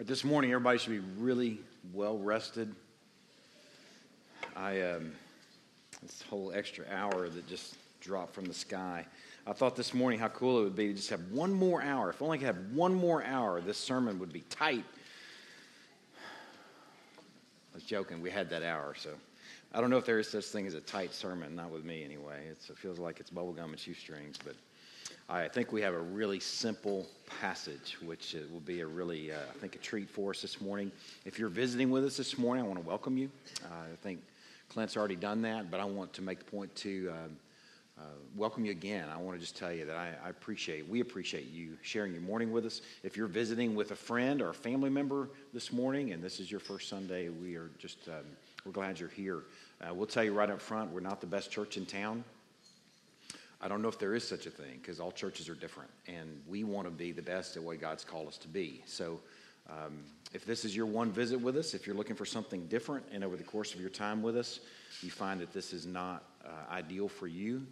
right, this morning, everybody should be really well rested. I, um, this whole extra hour that just dropped from the sky. I thought this morning how cool it would be to just have one more hour. If only I could have one more hour, this sermon would be tight. I was joking. We had that hour, so I don't know if there is such thing as a tight sermon. Not with me, anyway. It's, it feels like it's bubblegum and shoestrings, but I think we have a really simple passage, which uh, will be a really, uh, I think, a treat for us this morning. If you're visiting with us this morning, I want to welcome you. Uh, I think Clint's already done that, but I want to make the point to um, uh, welcome you again. I want to just tell you that I, I, appreciate, we appreciate you sharing your morning with us. If you're visiting with a friend or a family member this morning, and this is your first Sunday, we are just, um, we're glad you're here. Uh, we'll tell you right up front, we're not the best church in town. I don't know if there is such a thing because all churches are different, and we want to be the best at what God's called us to be. So, um, if this is your one visit with us, if you're looking for something different, and over the course of your time with us, you find that this is not uh, ideal for you,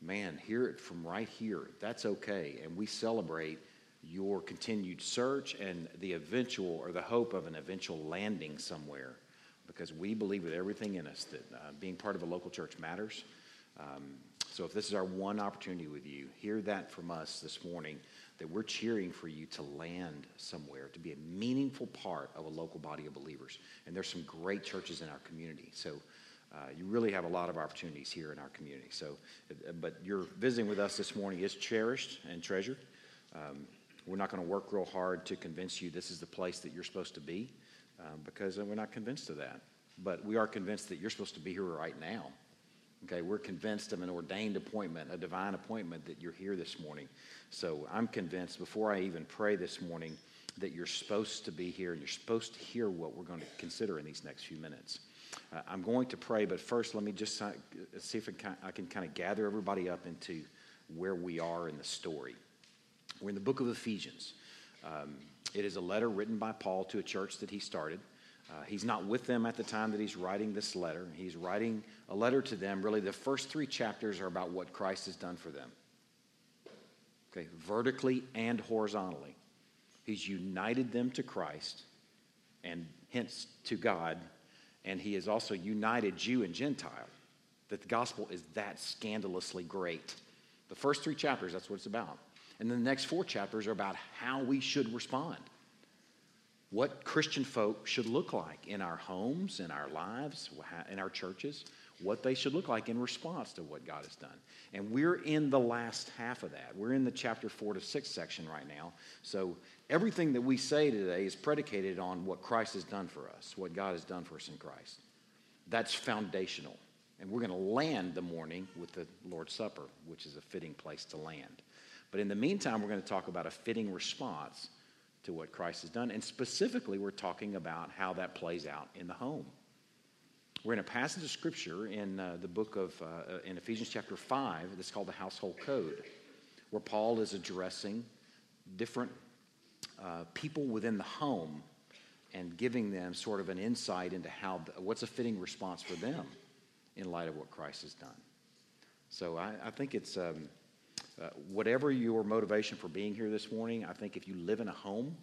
man, hear it from right here. That's okay, and we celebrate your continued search and the eventual or the hope of an eventual landing somewhere because we believe with everything in us that uh, being part of a local church matters. Um, so if this is our one opportunity with you, hear that from us this morning that we're cheering for you to land somewhere, to be a meaningful part of a local body of believers. And there's some great churches in our community. So uh, you really have a lot of opportunities here in our community. So, uh, but your visiting with us this morning is cherished and treasured. Um, we're not going to work real hard to convince you this is the place that you're supposed to be um, because we're not convinced of that. But we are convinced that you're supposed to be here right now Okay, we're convinced of an ordained appointment, a divine appointment that you're here this morning. So I'm convinced before I even pray this morning that you're supposed to be here and you're supposed to hear what we're going to consider in these next few minutes. Uh, I'm going to pray, but first let me just uh, see if I can, I can kind of gather everybody up into where we are in the story. We're in the book of Ephesians. Um, it is a letter written by Paul to a church that he started. Uh, he's not with them at the time that he's writing this letter. He's writing a letter to them. Really, the first three chapters are about what Christ has done for them. Okay, vertically and horizontally. He's united them to Christ and hence to God, and he has also united Jew and Gentile. That the gospel is that scandalously great. The first three chapters, that's what it's about. And then the next four chapters are about how we should respond what Christian folk should look like in our homes, in our lives, in our churches, what they should look like in response to what God has done. And we're in the last half of that. We're in the chapter 4 to 6 section right now. So everything that we say today is predicated on what Christ has done for us, what God has done for us in Christ. That's foundational. And we're going to land the morning with the Lord's Supper, which is a fitting place to land. But in the meantime, we're going to talk about a fitting response to what Christ has done. And specifically, we're talking about how that plays out in the home. We're in a passage of scripture in uh, the book of, uh, in Ephesians chapter 5, that's called the household code, where Paul is addressing different uh, people within the home and giving them sort of an insight into how, what's a fitting response for them in light of what Christ has done. So I, I think it's, um, uh, whatever your motivation for being here this morning, I think if you live in a home,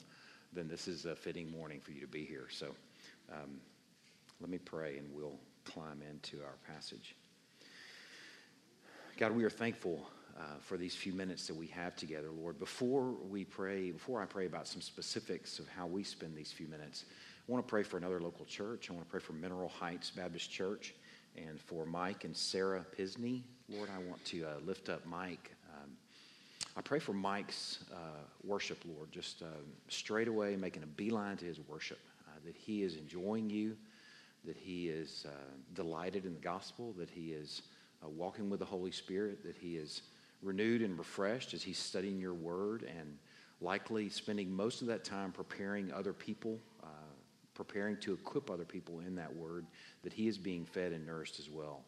then this is a fitting morning for you to be here. So um, let me pray and we'll climb into our passage. God, we are thankful uh, for these few minutes that we have together, Lord. Before we pray, before I pray about some specifics of how we spend these few minutes, I want to pray for another local church. I want to pray for Mineral Heights Baptist Church and for Mike and Sarah Pisney. Lord, I want to uh, lift up Mike I pray for Mike's uh, worship, Lord, just uh, straight away making a beeline to his worship, uh, that he is enjoying you, that he is uh, delighted in the gospel, that he is uh, walking with the Holy Spirit, that he is renewed and refreshed as he's studying your word and likely spending most of that time preparing other people, uh, preparing to equip other people in that word, that he is being fed and nourished as well.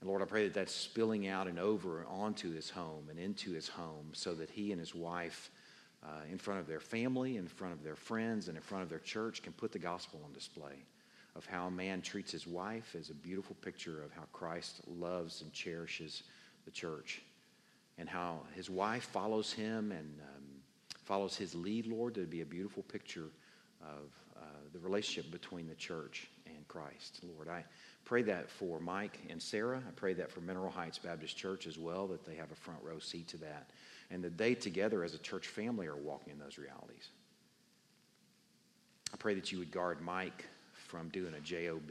And Lord, I pray that that's spilling out and over onto his home and into his home so that he and his wife, uh, in front of their family, in front of their friends, and in front of their church, can put the gospel on display of how a man treats his wife as a beautiful picture of how Christ loves and cherishes the church and how his wife follows him and um, follows his lead, Lord, to be a beautiful picture of uh, the relationship between the church and Christ. Lord, I pray that for Mike and Sarah. I pray that for Mineral Heights Baptist Church as well, that they have a front row seat to that, and that they together as a church family are walking in those realities. I pray that you would guard Mike from doing a JOB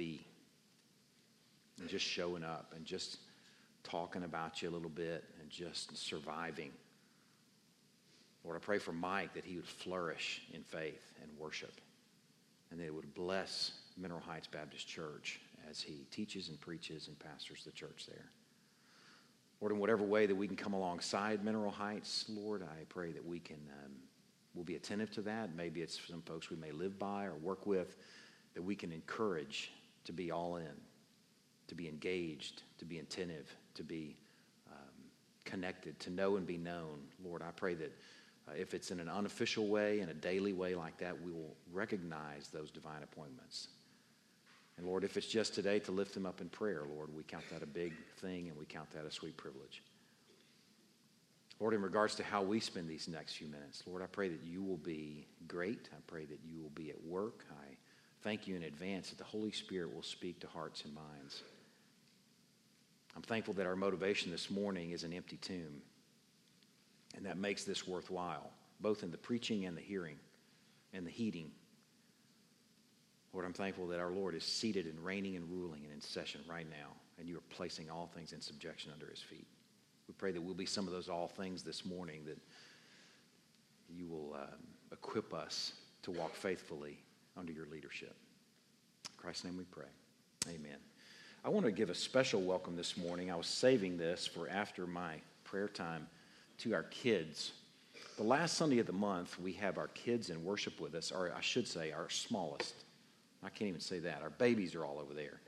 and just showing up and just talking about you a little bit and just surviving. Lord, I pray for Mike that he would flourish in faith and worship and that it would bless Mineral Heights Baptist Church as he teaches and preaches and pastors the church there. Lord, in whatever way that we can come alongside Mineral Heights, Lord, I pray that we can, um, we'll be attentive to that. Maybe it's some folks we may live by or work with that we can encourage to be all in, to be engaged, to be attentive, to be um, connected, to know and be known. Lord, I pray that uh, if it's in an unofficial way, in a daily way like that, we will recognize those divine appointments. And Lord, if it's just today to lift them up in prayer, Lord, we count that a big thing and we count that a sweet privilege. Lord, in regards to how we spend these next few minutes, Lord, I pray that you will be great. I pray that you will be at work. I thank you in advance that the Holy Spirit will speak to hearts and minds. I'm thankful that our motivation this morning is an empty tomb. And that makes this worthwhile, both in the preaching and the hearing and the heeding. Lord, I'm thankful that our Lord is seated and reigning and ruling and in session right now, and you are placing all things in subjection under his feet. We pray that we'll be some of those all things this morning, that you will um, equip us to walk faithfully under your leadership. In Christ's name we pray. Amen. I want to give a special welcome this morning. I was saving this for after my prayer time to our kids. The last Sunday of the month, we have our kids in worship with us, or I should say, our smallest. I can't even say that. Our babies are all over there.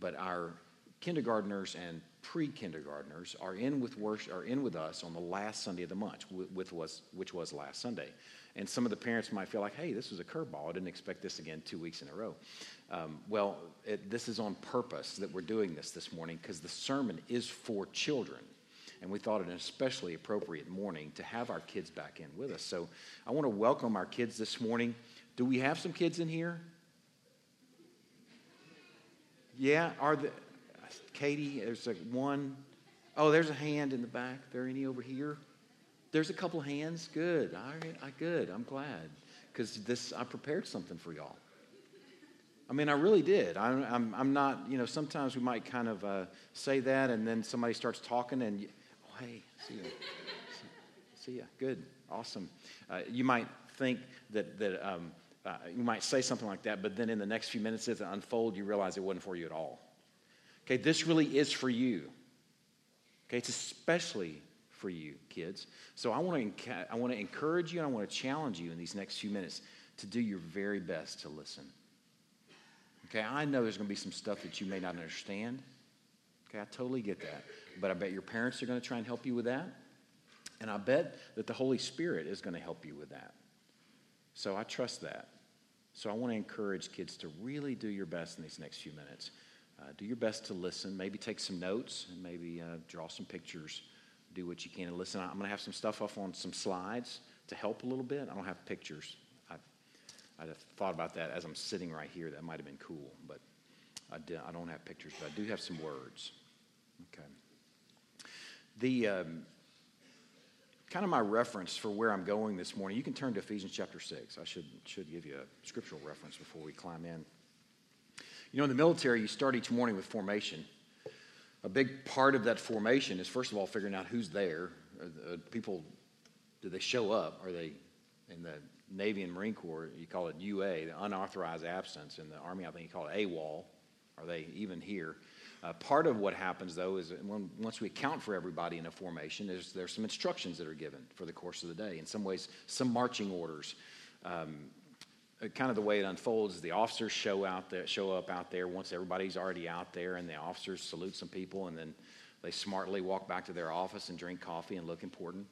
But our kindergartners and pre-kindergartners are in with worship, are in with us on the last Sunday of the month, with was, which was last Sunday. And some of the parents might feel like, "Hey, this was a curveball. I didn't expect this again two weeks in a row." Um, well, it, this is on purpose that we're doing this this morning because the sermon is for children and we thought it an especially appropriate morning to have our kids back in with us. So I want to welcome our kids this morning. Do we have some kids in here? Yeah, are the Katie? There's like one. Oh, there's a hand in the back. Are There any over here? There's a couple hands. Good. All right, I good. I'm glad because this I prepared something for y'all. I mean, I really did. I'm, I'm, I'm not, you know, sometimes we might kind of uh, say that and then somebody starts talking and oh hey, see you. See, see ya. Good. Awesome. Uh, you might think that, that um, uh, you might say something like that, but then in the next few minutes as it unfolds, you realize it wasn't for you at all. Okay, this really is for you. Okay, it's especially for you, kids. So I want to I want to encourage you and I want to challenge you in these next few minutes to do your very best to listen. Okay, I know there's going to be some stuff that you may not understand. Okay, I totally get that. But I bet your parents are going to try and help you with that. And I bet that the Holy Spirit is going to help you with that. So I trust that. So I want to encourage kids to really do your best in these next few minutes. Uh, do your best to listen. Maybe take some notes and maybe uh, draw some pictures. Do what you can and listen. I'm going to have some stuff off on some slides to help a little bit. I don't have pictures. I, I thought about that as I'm sitting right here. That might have been cool, but I, did, I don't have pictures, but I do have some words. Okay. The um, kind of my reference for where I'm going this morning, you can turn to Ephesians chapter 6. I should, should give you a scriptural reference before we climb in. You know, in the military, you start each morning with formation. A big part of that formation is, first of all, figuring out who's there. Uh, people, do they show up? Are they in the Navy and Marine Corps? You call it UA, the unauthorized absence. In the Army, I think you call it AWOL. Are they even here? Uh, part of what happens, though, is when, once we account for everybody in a formation, there's some instructions that are given for the course of the day. In some ways, some marching orders. Um, uh, kind of the way it unfolds is the officers show out there, show up out there once everybody's already out there, and the officers salute some people, and then they smartly walk back to their office and drink coffee and look important.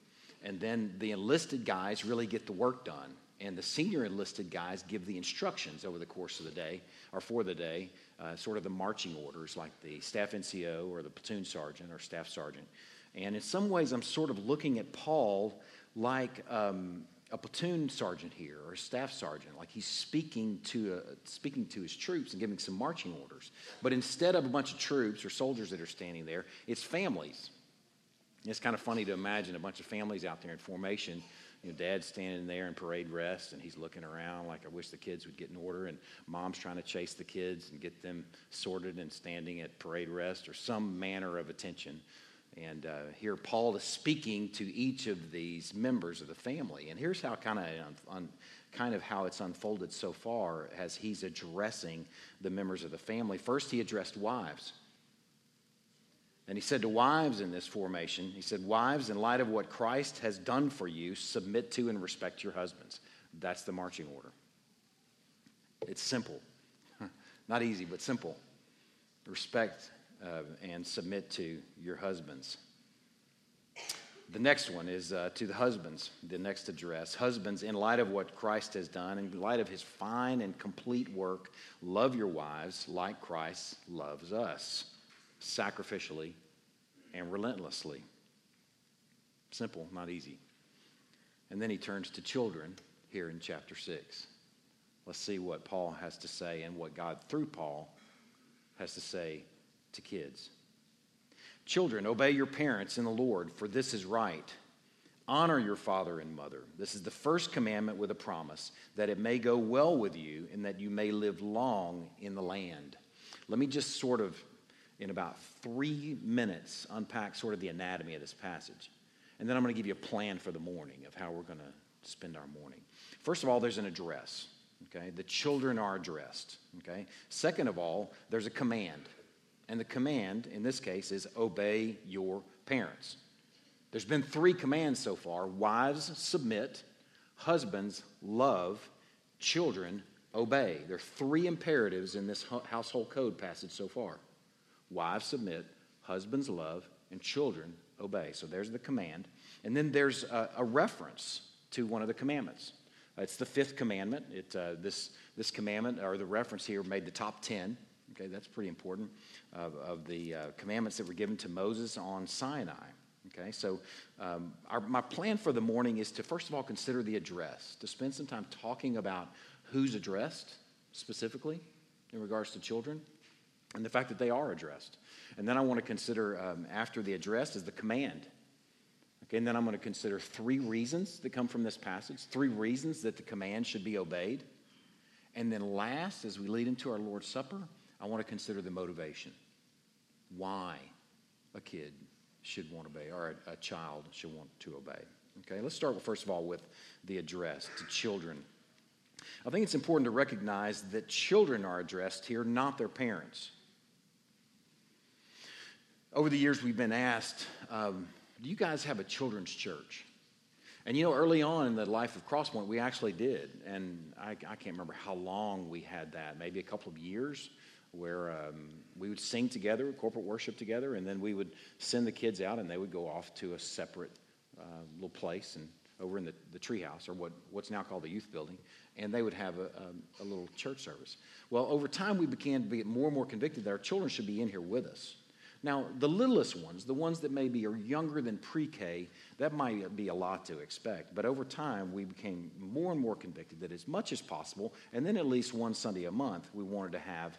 And then the enlisted guys really get the work done and the senior enlisted guys give the instructions over the course of the day or for the day, uh, sort of the marching orders, like the staff NCO or the platoon sergeant or staff sergeant. And in some ways, I'm sort of looking at Paul like um, a platoon sergeant here or a staff sergeant, like he's speaking to, a, speaking to his troops and giving some marching orders. But instead of a bunch of troops or soldiers that are standing there, it's families. It's kind of funny to imagine a bunch of families out there in formation. You know, dad's standing there in parade rest and he's looking around like, I wish the kids would get in order. And mom's trying to chase the kids and get them sorted and standing at parade rest or some manner of attention. And uh, here Paul is speaking to each of these members of the family. And here's how kind of un, kind of how it's unfolded so far as he's addressing the members of the family. First, he addressed wives. And he said to wives in this formation, he said, Wives, in light of what Christ has done for you, submit to and respect your husbands. That's the marching order. It's simple. Not easy, but simple. Respect uh, and submit to your husbands. The next one is uh, to the husbands, the next address. Husbands, in light of what Christ has done, in light of his fine and complete work, love your wives like Christ loves us, sacrificially and relentlessly. Simple, not easy. And then he turns to children here in chapter 6. Let's see what Paul has to say and what God, through Paul, has to say to kids. Children, obey your parents in the Lord, for this is right. Honor your father and mother. This is the first commandment with a promise that it may go well with you and that you may live long in the land. Let me just sort of, in about three minutes, unpack sort of the anatomy of this passage. And then I'm going to give you a plan for the morning of how we're going to spend our morning. First of all, there's an address. Okay, the children are addressed. Okay. Second of all, there's a command. And the command in this case is obey your parents. There's been three commands so far wives, submit, husbands, love, children, obey. There are three imperatives in this household code passage so far wives, submit, husbands, love, and children, obey. So there's the command. And then there's a, a reference to one of the commandments. It's the fifth commandment. It, uh, this, this commandment, or the reference here, made the top 10. Okay, that's pretty important of, of the uh, commandments that were given to Moses on Sinai. Okay, so um, our, my plan for the morning is to first of all consider the address, to spend some time talking about who's addressed specifically in regards to children and the fact that they are addressed. And then I want to consider um, after the address is the command. Okay, and then I'm going to consider three reasons that come from this passage, three reasons that the command should be obeyed. And then last, as we lead into our Lord's Supper, I want to consider the motivation. Why a kid should want to obey, or a, a child should want to obey. Okay, let's start with, first of all with the address to children. I think it's important to recognize that children are addressed here, not their parents. Over the years, we've been asked, um, Do you guys have a children's church? And you know, early on in the life of Crosspoint, we actually did. And I, I can't remember how long we had that, maybe a couple of years where um, we would sing together, corporate worship together, and then we would send the kids out and they would go off to a separate uh, little place and over in the, the treehouse or what, what's now called the youth building, and they would have a, a, a little church service. Well, over time, we began to get more and more convicted that our children should be in here with us. Now, the littlest ones, the ones that maybe are younger than pre K, that might be a lot to expect. But over time, we became more and more convicted that as much as possible, and then at least one Sunday a month, we wanted to have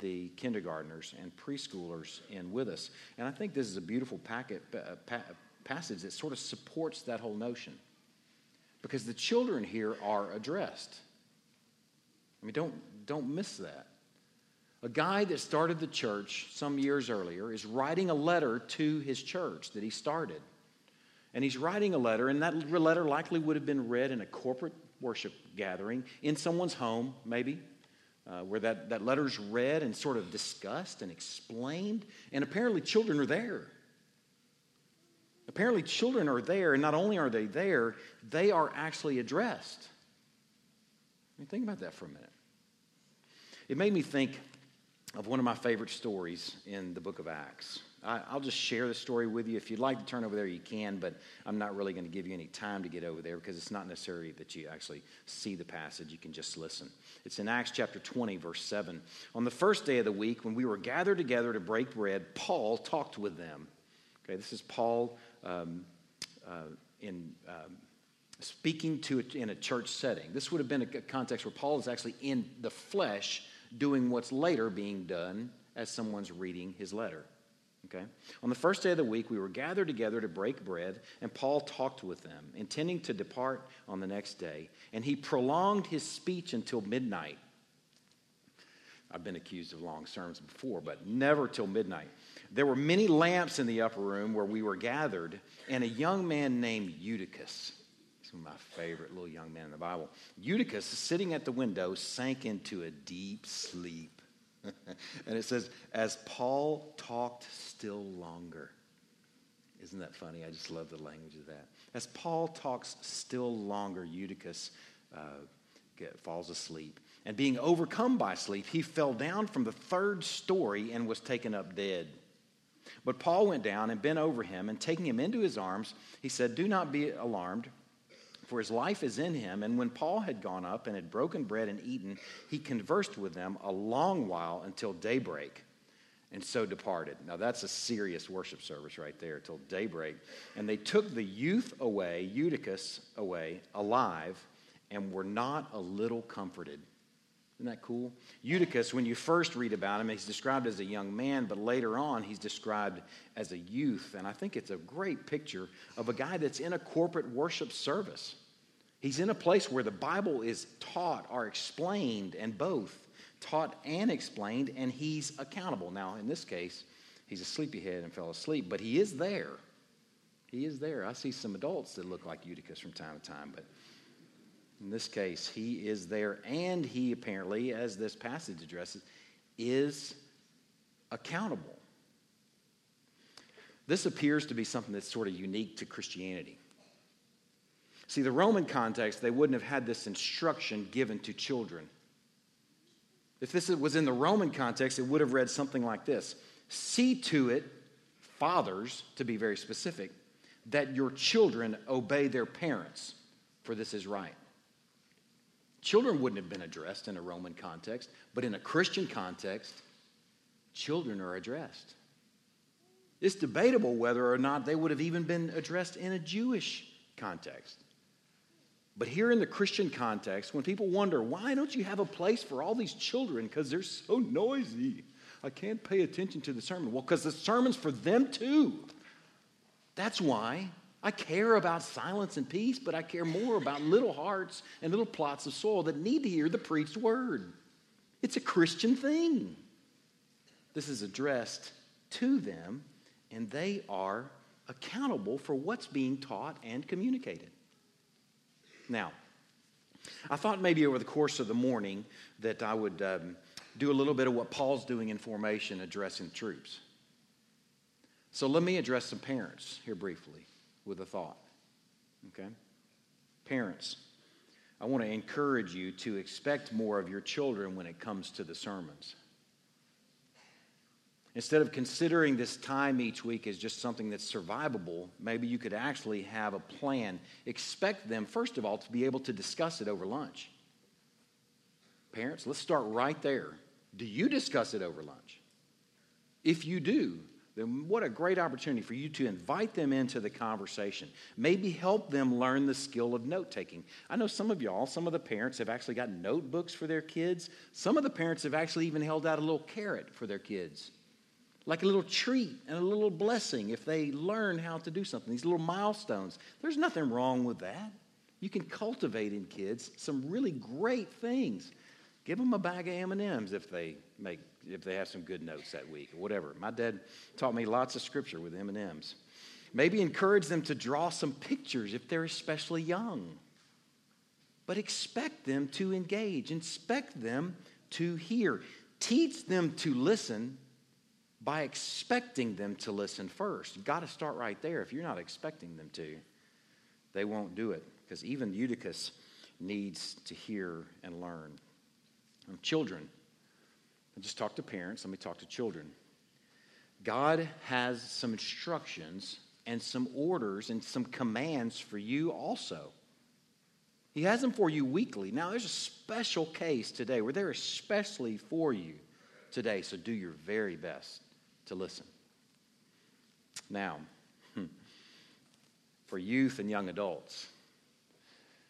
the kindergartners and preschoolers in with us. And I think this is a beautiful packet, uh, pa- passage that sort of supports that whole notion. Because the children here are addressed. I mean, don't, don't miss that. A guy that started the church some years earlier is writing a letter to his church that he started. And he's writing a letter, and that letter likely would have been read in a corporate worship gathering, in someone's home, maybe, uh, where that, that letter's read and sort of discussed and explained. And apparently, children are there. Apparently, children are there, and not only are they there, they are actually addressed. I mean, think about that for a minute. It made me think of one of my favorite stories in the book of Acts. I, will just share the story with you. If you'd like to turn over there, you can, but I'm not really going to give you any time to get over there because it's not necessary that you actually see the passage. You can just listen. It's in Acts chapter 20, verse 7. On the first day of the week, when we were gathered together to break bread, Paul talked with them. Okay, this is Paul um, uh, in. Um, speaking to it in a church setting. This would have been a context where Paul is actually in the flesh doing what's later being done as someone's reading his letter. Okay? On the first day of the week, we were gathered together to break bread, and Paul talked with them, intending to depart on the next day. And he prolonged his speech until midnight. I've been accused of long sermons before, but never till midnight. There were many lamps in the upper room where we were gathered, and a young man named Eutychus, of my favorite little young men in the Bible, Eutychus, sitting at the window, sank into a deep sleep. and it says, as Paul talked still longer. Isn't that funny? I just love the language of that. As Paul talks still longer, Eutychus uh, get, falls asleep. And being overcome by sleep, he fell down from the third story and was taken up dead. But Paul went down and bent over him, and taking him into his arms, he said, Do not be alarmed, for his life is in him. And when Paul had gone up and had broken bread and eaten, he conversed with them a long while until daybreak, and so departed. Now that's a serious worship service right there, till daybreak. And they took the youth away, Eutychus away, alive, and were not a little comforted. Isn't that cool? Eutychus, when you first read about him, he's described as a young man, but later on he's described as a youth. And I think it's a great picture of a guy that's in a corporate worship service. He's in a place where the Bible is taught or explained, and both taught and explained, and he's accountable. Now, in this case, he's a sleepyhead and fell asleep, but he is there. He is there. I see some adults that look like Eutychus from time to time, but in this case, he is there, and he apparently, as this passage addresses, is accountable. This appears to be something that's sort of unique to Christianity. See, the Roman context, they wouldn't have had this instruction given to children. If this was in the Roman context, it would have read something like this See to it, fathers, to be very specific, that your children obey their parents, for this is right. Children wouldn't have been addressed in a Roman context, but in a Christian context, children are addressed. It's debatable whether or not they would have even been addressed in a Jewish context. But here in the Christian context, when people wonder, why don't you have a place for all these children? Because they're so noisy. I can't pay attention to the sermon. Well, because the sermon's for them too. That's why. I care about silence and peace, but I care more about little hearts and little plots of soil that need to hear the preached word. It's a Christian thing. This is addressed to them, and they are accountable for what's being taught and communicated. Now, I thought maybe over the course of the morning that I would um, do a little bit of what Paul's doing in formation addressing troops. So let me address some parents here briefly with a thought. Okay? Parents, I want to encourage you to expect more of your children when it comes to the sermons. Instead of considering this time each week as just something that's survivable, maybe you could actually have a plan. Expect them, first of all, to be able to discuss it over lunch. Parents, let's start right there. Do you discuss it over lunch? If you do, then what a great opportunity for you to invite them into the conversation. Maybe help them learn the skill of note taking. I know some of y'all, some of the parents have actually got notebooks for their kids. Some of the parents have actually even held out a little carrot for their kids, like a little treat and a little blessing if they learn how to do something, these little milestones. There's nothing wrong with that. You can cultivate in kids some really great things. Give them a bag of M&Ms if they make if they have some good notes that week or whatever. My dad taught me lots of scripture with M&Ms. Maybe encourage them to draw some pictures if they're especially young. But expect them to engage, expect them to hear. Teach them to listen by expecting them to listen first. You've got to start right there. If you're not expecting them to, they won't do it because even Eutychus needs to hear and learn. And children, I just talk to parents, let me talk to children. God has some instructions and some orders and some commands for you also. He has them for you weekly. Now, there's a special case today where they're especially for you today, so do your very best to listen. Now, hmm, for youth and young adults,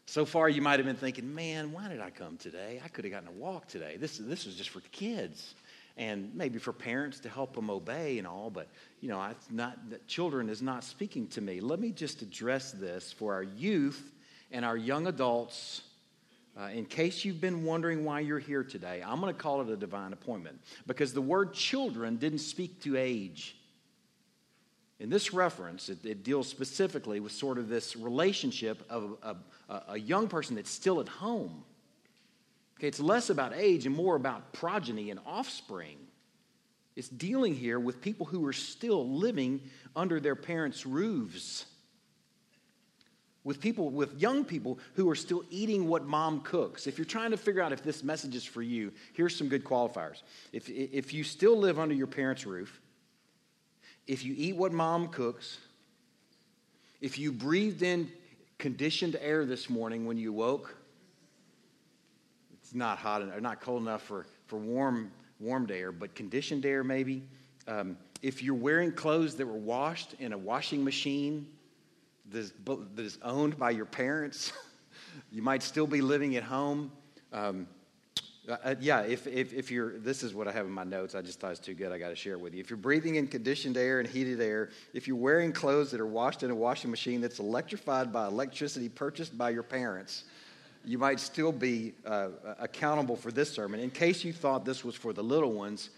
So far, you might have been thinking, man, why did I come today? I could have gotten a walk today. This, this was just for kids and maybe for parents to help them obey and all, but you know, not children is not speaking to me. Let me just address this for our youth and our young adults. Uh, in case you've been wondering why you're here today, I'm going to call it a divine appointment because the word children didn't speak to age. In this reference, it, it deals specifically with sort of this relationship of a, a, a young person that's still at home Okay, it's less about age and more about progeny and offspring. It's dealing here with people who are still living under their parents' roofs. With people, with young people who are still eating what mom cooks. If you're trying to figure out if this message is for you, here's some good qualifiers. If, if you still live under your parents' roof, if you eat what mom cooks, if you breathed in conditioned air this morning when you woke, it's not hot or not cold enough for, for warm, warmed air, but conditioned air maybe. Um, if you're wearing clothes that were washed in a washing machine that is, owned by your parents, you might still be living at home. Um, uh, uh, yeah, if, if, if you're, this is what I have in my notes. I just thought it's too good. I got to share it with you. If you're breathing in conditioned air and heated air, if you're wearing clothes that are washed in a washing machine that's electrified by electricity purchased by your parents, you might still be uh, accountable for this sermon. In case you thought this was for the little ones,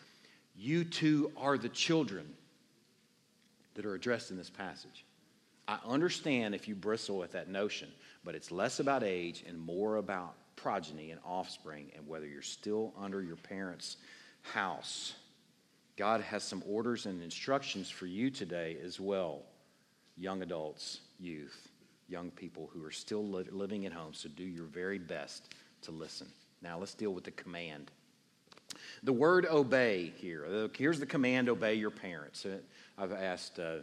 you too are the children that are addressed in this passage. I understand if you bristle at that notion, but it's less about age and more about progeny and offspring and whether you're still under your parents' house. God has some orders and instructions for you today as well, young adults, youth young people who are still li- living at home, so do your very best to listen. Now let's deal with the command. The word obey here. Here's the command obey your parents. Uh, I've asked uh,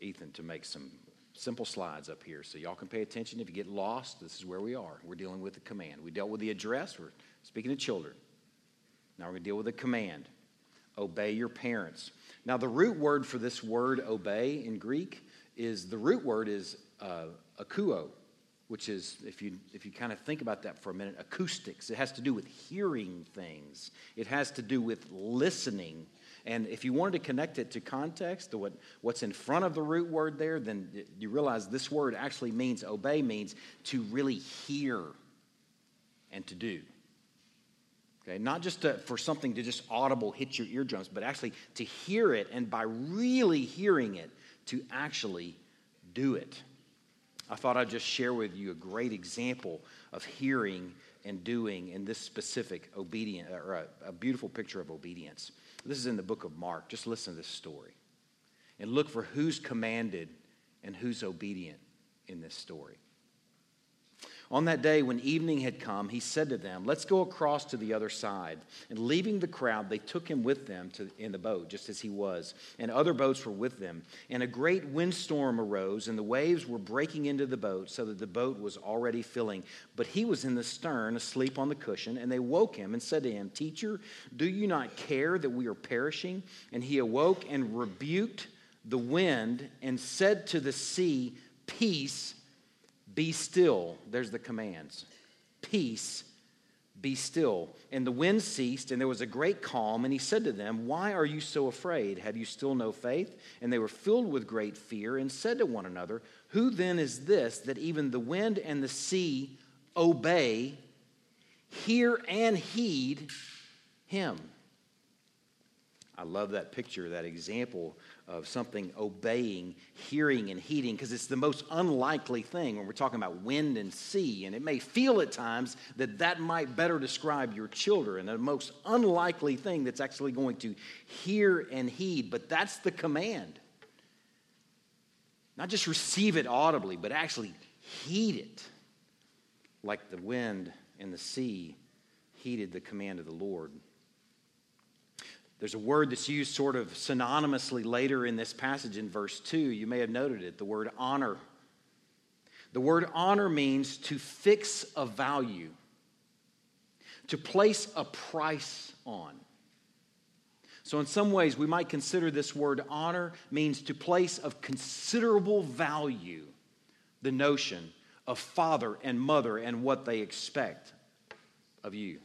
Ethan to make some simple slides up here so y'all can pay attention. If you get lost, this is where we are. We're dealing with the command. We dealt with the address, we're speaking to children. Now we're going to deal with the command obey your parents. Now, the root word for this word obey in Greek is the root word is uh, akuo, which is, if you, if you kind of think about that for a minute, acoustics. It has to do with hearing things, it has to do with listening. And if you wanted to connect it to context, to what, what's in front of the root word there, then you realize this word actually means obey, means to really hear and to do. Okay, not just to, for something to just audible hit your eardrums, but actually to hear it, and by really hearing it, to actually do it. I thought I'd just share with you a great example of hearing and doing in this specific obedience, or a, a beautiful picture of obedience. This is in the book of Mark. Just listen to this story and look for who's commanded and who's obedient in this story. On that day, when evening had come, he said to them, Let's go across to the other side. And leaving the crowd, they took him with them to, in the boat, just as he was. And other boats were with them. And a great windstorm arose, and the waves were breaking into the boat, so that the boat was already filling. But he was in the stern, asleep on the cushion. And they woke him and said to him, Teacher, do you not care that we are perishing? And he awoke and rebuked the wind and said to the sea, Peace be still. There's the commands. Peace, be still. And the wind ceased, and there was a great calm. And he said to them, Why are you so afraid? Have you still no faith? And they were filled with great fear and said to one another, Who then is this that even the wind and the sea obey, hear, and heed him? I love that picture, that example of something obeying, hearing, and heeding, because it's the most unlikely thing when we're talking about wind and sea. And it may feel at times that that might better describe your children, the most unlikely thing that's actually going to hear and heed. But that's the command. Not just receive it audibly, but actually heed it, like the wind and the sea heeded the command of the Lord. There's a word that's used sort of synonymously later in this passage in verse 2. You may have noted it the word honor. The word honor means to fix a value, to place a price on. So, in some ways, we might consider this word honor means to place of considerable value the notion of father and mother and what they expect of you.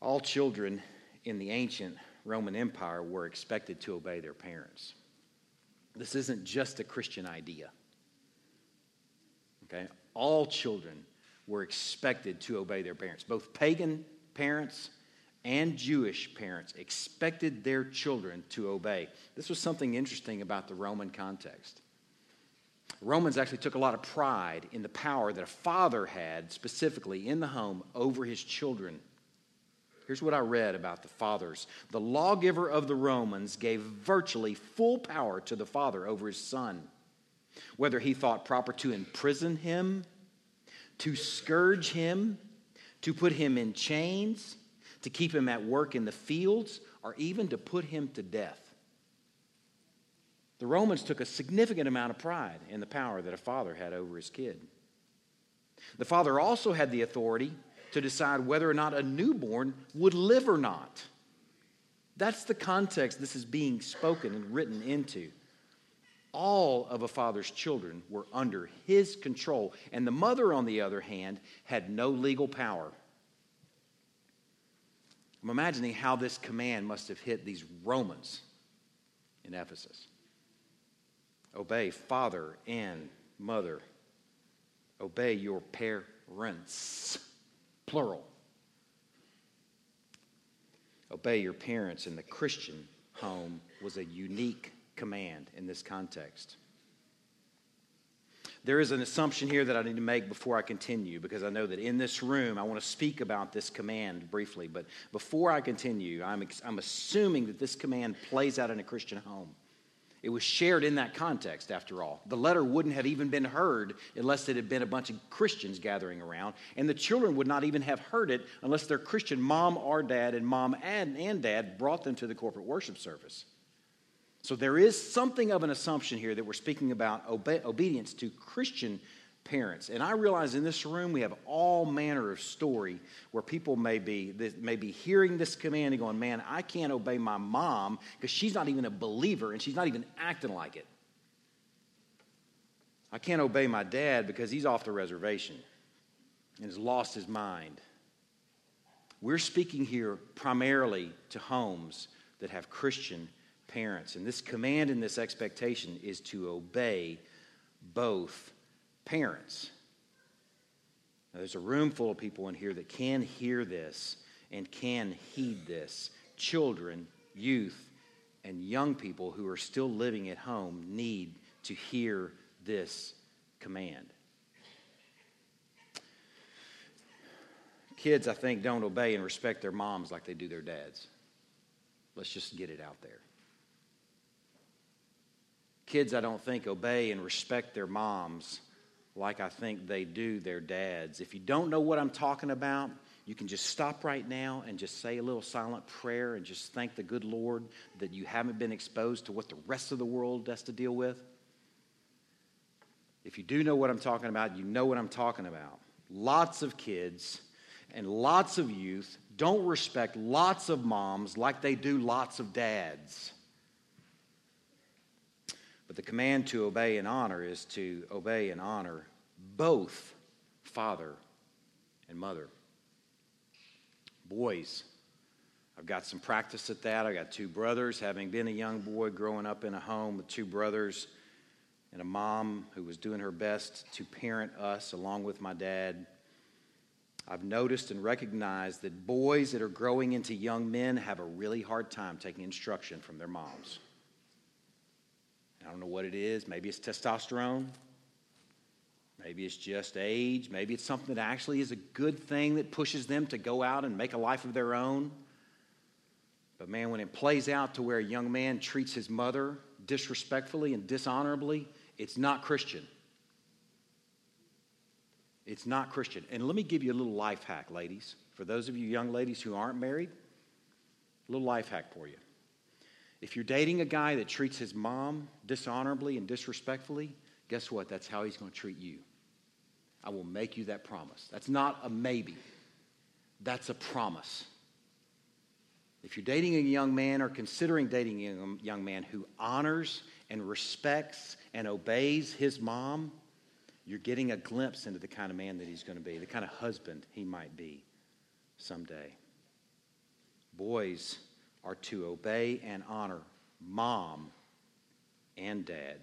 All children in the ancient Roman Empire were expected to obey their parents. This isn't just a Christian idea. Okay? All children were expected to obey their parents. Both pagan parents and Jewish parents expected their children to obey. This was something interesting about the Roman context. Romans actually took a lot of pride in the power that a father had, specifically in the home, over his children. Here's what I read about the fathers. The lawgiver of the Romans gave virtually full power to the father over his son. Whether he thought proper to imprison him, to scourge him, to put him in chains, to keep him at work in the fields, or even to put him to death. The Romans took a significant amount of pride in the power that a father had over his kid. The father also had the authority to decide whether or not a newborn would live or not. That's the context this is being spoken and written into. All of a father's children were under his control, and the mother, on the other hand, had no legal power. I'm imagining how this command must have hit these Romans in Ephesus. Obey father and mother. Obey your parents plural. Obey your parents in the Christian home was a unique command in this context. There is an assumption here that I need to make before I continue because I know that in this room I want to speak about this command briefly. But before I continue, I'm, I'm assuming that this command plays out in a Christian home. It was shared in that context, after all. The letter wouldn't have even been heard unless it had been a bunch of Christians gathering around, and the children would not even have heard it unless their Christian mom or dad and mom and, and dad brought them to the corporate worship service. So there is something of an assumption here that we're speaking about obe- obedience to Christian parents. And I realize in this room we have all manner of story where people may be, may be hearing this command and going, man, I can't obey my mom because she's not even a believer and she's not even acting like it. I can't obey my dad because he's off the reservation and has lost his mind. We're speaking here primarily to homes that have Christian parents. And this command and this expectation is to obey both parents. Now, there's a room full of people in here that can hear this and can heed this. Children, youth, and young people who are still living at home need to hear this command. Kids, I think, don't obey and respect their moms like they do their dads. Let's just get it out there. Kids, I don't think, obey and respect their moms like I think they do their dads. If you don't know what I'm talking about, you can just stop right now and just say a little silent prayer and just thank the good Lord that you haven't been exposed to what the rest of the world has to deal with. If you do know what I'm talking about, you know what I'm talking about. Lots of kids and lots of youth don't respect lots of moms like they do lots of dads. But the command to obey and honor is to obey and honor both father and mother. Boys, I've got some practice at that. I've got two brothers, having been a young boy growing up in a home with two brothers and a mom who was doing her best to parent us along with my dad. I've noticed and recognized that boys that are growing into young men have a really hard time taking instruction from their moms. I don't know what it is. Maybe it's testosterone. Maybe it's just age. Maybe it's something that actually is a good thing that pushes them to go out and make a life of their own. But man, when it plays out to where a young man treats his mother disrespectfully and dishonorably, it's not Christian. It's not Christian. And let me give you a little life hack, ladies. For those of you young ladies who aren't married, a little life hack for you. If you're dating a guy that treats his mom dishonorably and disrespectfully, guess what? That's how he's going to treat you. I will make you that promise. That's not a maybe, that's a promise. If you're dating a young man or considering dating a young man who honors and respects and obeys his mom, you're getting a glimpse into the kind of man that he's going to be, the kind of husband he might be someday. Boys are to obey and honor mom and dad.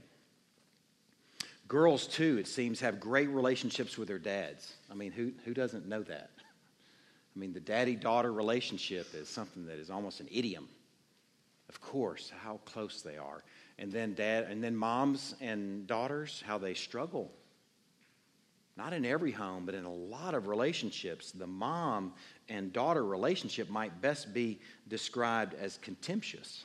Girls, too, it seems, have great relationships with their dads. I mean, who, who doesn't know that? I mean, the daddy daughter relationship is something that is almost an idiom. Of course, how close they are. And then dad and then moms and daughters, how they struggle. Not in every home, but in a lot of relationships, the mom and daughter relationship might best be described as contemptuous.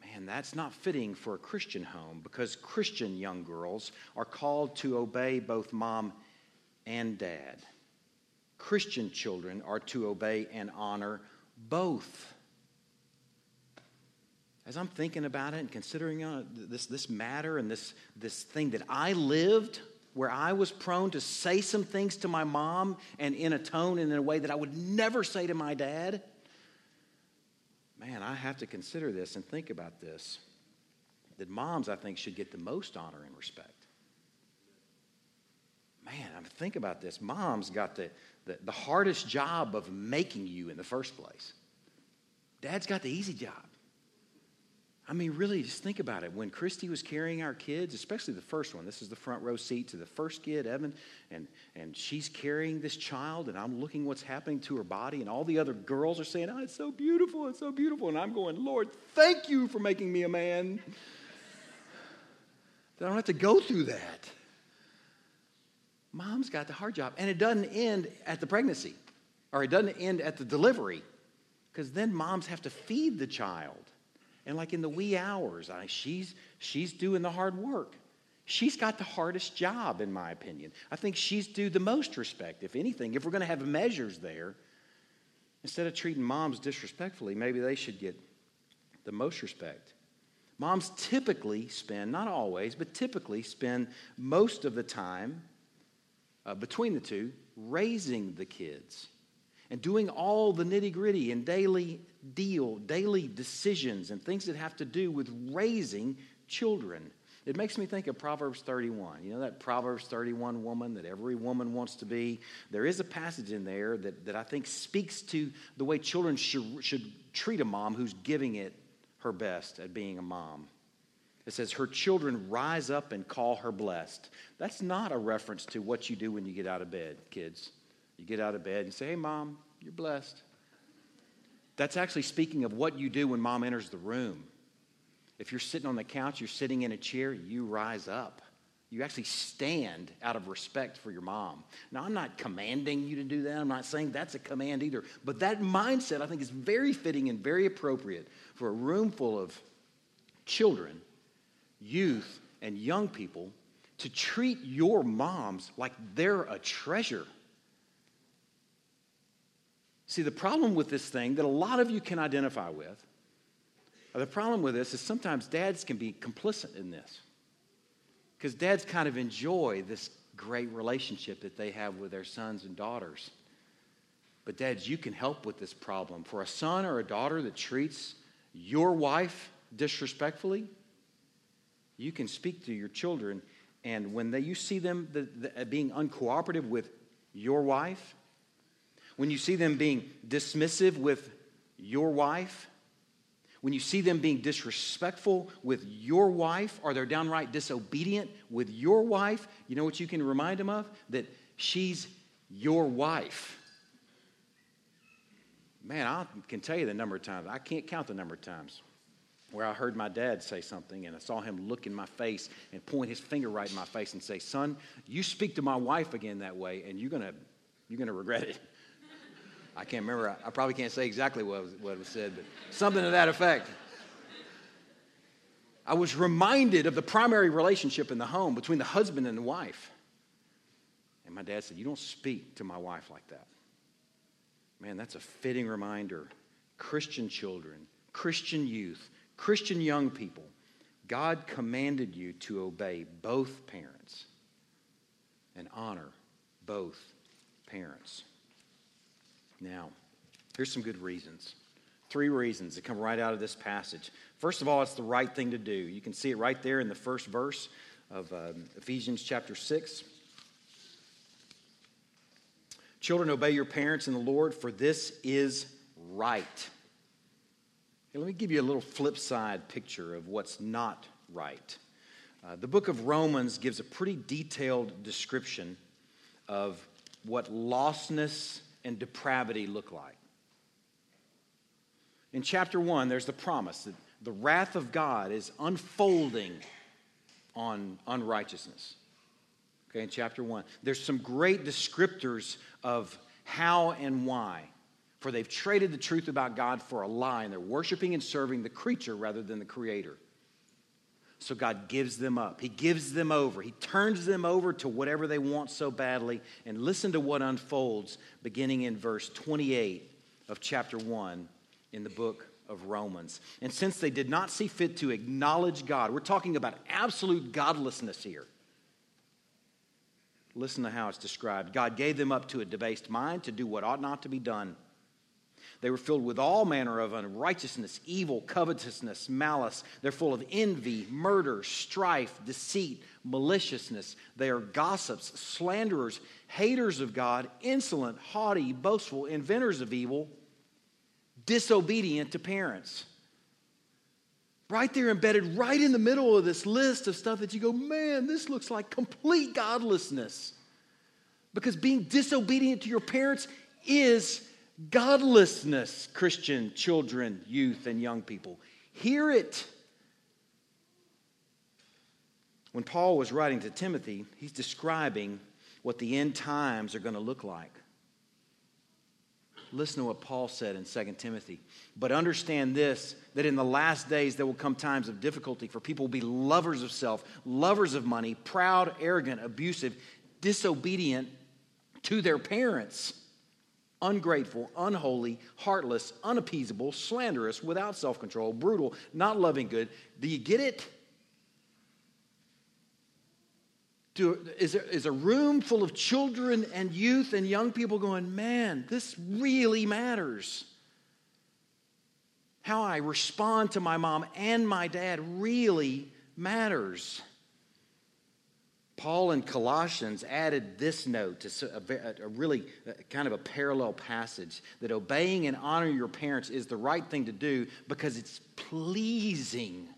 Man, that's not fitting for a Christian home because Christian young girls are called to obey both mom and dad. Christian children are to obey and honor both. As I'm thinking about it and considering uh, this, this matter and this, this thing that I lived, where I was prone to say some things to my mom and in a tone and in a way that I would never say to my dad, man, I have to consider this and think about this. That moms, I think, should get the most honor and respect. Man, I think about this. Moms got the, the, the hardest job of making you in the first place. Dad's got the easy job. I mean, really, just think about it. When Christy was carrying our kids, especially the first one, this is the front row seat to the first kid, Evan, and, and she's carrying this child, and I'm looking what's happening to her body, and all the other girls are saying, Oh, it's so beautiful, it's so beautiful. And I'm going, Lord, thank you for making me a man. that I don't have to go through that. Mom's got the hard job. And it doesn't end at the pregnancy, or it doesn't end at the delivery, because then moms have to feed the child. And like in the wee hours, I, she's, she's doing the hard work. She's got the hardest job, in my opinion. I think she's due the most respect, if anything. If we're going to have measures there, instead of treating moms disrespectfully, maybe they should get the most respect. Moms typically spend, not always, but typically spend most of the time uh, between the two raising the kids and doing all the nitty gritty and daily deal, daily decisions and things that have to do with raising children. It makes me think of Proverbs 31. You know that Proverbs 31 woman that every woman wants to be? There is a passage in there that, that I think speaks to the way children should, should treat a mom who's giving it her best at being a mom. It says, Her children rise up and call her blessed. That's not a reference to what you do when you get out of bed, kids. You get out of bed and say, Hey, mom, you're blessed. That's actually speaking of what you do when mom enters the room. If you're sitting on the couch, you're sitting in a chair, you rise up. You actually stand out of respect for your mom. Now, I'm not commanding you to do that. I'm not saying that's a command either. But that mindset, I think, is very fitting and very appropriate for a room full of children, youth, and young people to treat your moms like they're a treasure. See, the problem with this thing that a lot of you can identify with, the problem with this is sometimes dads can be complicit in this. Because dads kind of enjoy this great relationship that they have with their sons and daughters. But, dads, you can help with this problem. For a son or a daughter that treats your wife disrespectfully, you can speak to your children, and when they, you see them the, the, being uncooperative with your wife, when you see them being dismissive with your wife, when you see them being disrespectful with your wife, or they're downright disobedient with your wife, you know what you can remind them of? That she's your wife. Man, I can tell you the number of times, I can't count the number of times where I heard my dad say something and I saw him look in my face and point his finger right in my face and say, Son, you speak to my wife again that way and you're going to you're going to regret it. I can't remember. I probably can't say exactly what was, what was said, but something to that effect. I was reminded of the primary relationship in the home between the husband and the wife. And my dad said, You don't speak to my wife like that. Man, that's a fitting reminder. Christian children, Christian youth, Christian young people, God commanded you to obey both parents and honor both parents. Now, here's some good reasons. Three reasons that come right out of this passage. First of all, it's the right thing to do. You can see it right there in the first verse of um, Ephesians chapter 6. Children, obey your parents in the Lord, for this is right. let me give you a little flip side picture of what's not right. Uh, the book of Romans gives a pretty detailed description of what lostness and depravity look like. In chapter 1, there's the promise that the wrath of God is unfolding on unrighteousness. Okay, in chapter 1. There's some great descriptors of how and why. For they've traded the truth about God for a lie, and they're worshiping and serving the creature rather than the creator. So God gives them up. He gives them over. He turns them over to whatever they want so badly. And listen to what unfolds beginning in verse 28 of chapter 1 in the book of Romans. And since they did not see fit to acknowledge God, we're talking about absolute godlessness here. Listen to how it's described. God gave them up to a debased mind to do what ought not to be done. They were filled with all manner of unrighteousness, evil, covetousness, malice. They're full of envy, murder, strife, deceit, maliciousness. They are gossips, slanderers, haters of God, insolent, haughty, boastful, inventors of evil, disobedient to parents. Right there, embedded right in the middle of this list of stuff that you go, man, this looks like complete godlessness. Because being disobedient to your parents is godlessness, Christian children, youth, and young people. Hear it. When Paul was writing to Timothy, he's describing what the end times are going to look like. Listen to what Paul said in 2 Timothy. But understand this that in the last days there will come times of difficulty, for people will be lovers of self, lovers of money, proud, arrogant, abusive, disobedient to their parents, ungrateful, unholy, heartless, unappeasable, slanderous, without self control, brutal, not loving good. Do you get it? Do, is, there, is a room full of children and youth and young people going, man, this really matters. How I respond to my mom and my dad really matters. Paul in Colossians added this note to a, a, really a, kind of a parallel passage that obeying and honoring your parents is the right thing to do because it's pleasing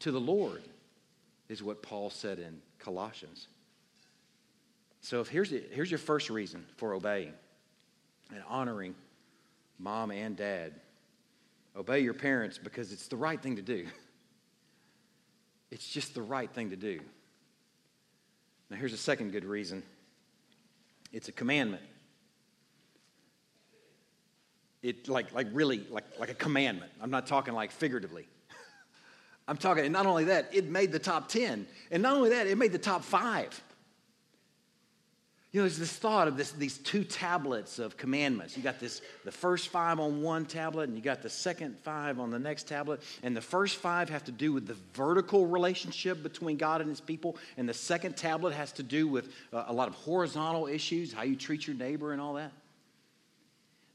to the Lord, is what Paul said in Colossians. So if here's, here's your first reason for obeying and honoring mom and dad. Obey your parents because it's the right thing to do. It's just the right thing to do. Now, here's a second good reason it's a commandment. It like, like really like, like a commandment. I'm not talking like figuratively. I'm talking, and not only that, it made the top 10. And not only that, it made the top five. You know, there's this thought of this, these two tablets of commandments. You got this, the first five on one tablet, and you got the second five on the next tablet. And the first five have to do with the vertical relationship between God and his people. And the second tablet has to do with uh, a lot of horizontal issues, how you treat your neighbor and all that.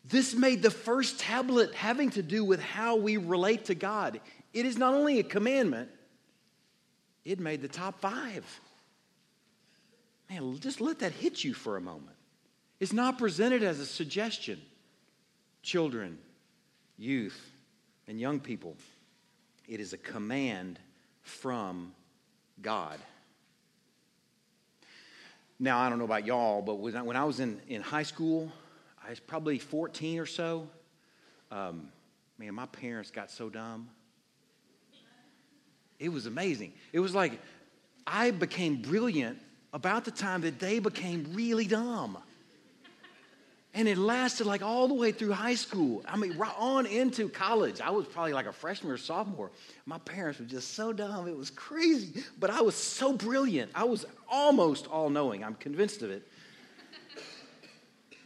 This made the first tablet having to do with how we relate to God. It is not only a commandment, it made the top five. Man, just let that hit you for a moment. It's not presented as a suggestion. Children, youth, and young people, it is a command from God. Now, I don't know about y'all, but when I, was in, in high school, I was probably 14 or so. Um, man, my parents got so dumb. It was amazing. It was like I became brilliant about the time that they became really dumb. And it lasted like all the way through high school. I mean, right on into college. I was probably like a freshman or sophomore. My parents were just so dumb. It was crazy. But I was so brilliant. I was almost all knowing. I'm convinced of it.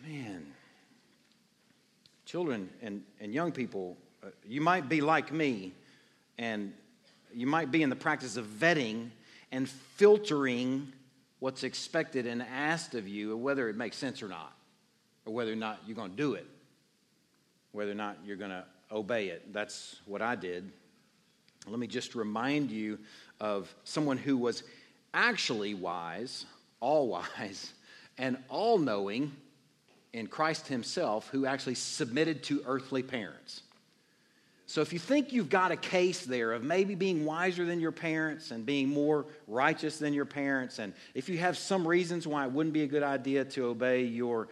Man, children and, and young people, uh, you might be like me, and you might be in the practice of vetting and filtering what's expected and asked of you, and whether it makes sense or not, or whether or not you're going to do it, whether or not you're going to obey it. That's what I did. Let me just remind you of someone who was actually wise, all wise, and all knowing in Christ Himself, who actually submitted to earthly parents. So if you think you've got a case there of maybe being wiser than your parents and being more righteous than your parents, and if you have some reasons why it wouldn't be a good idea to obey your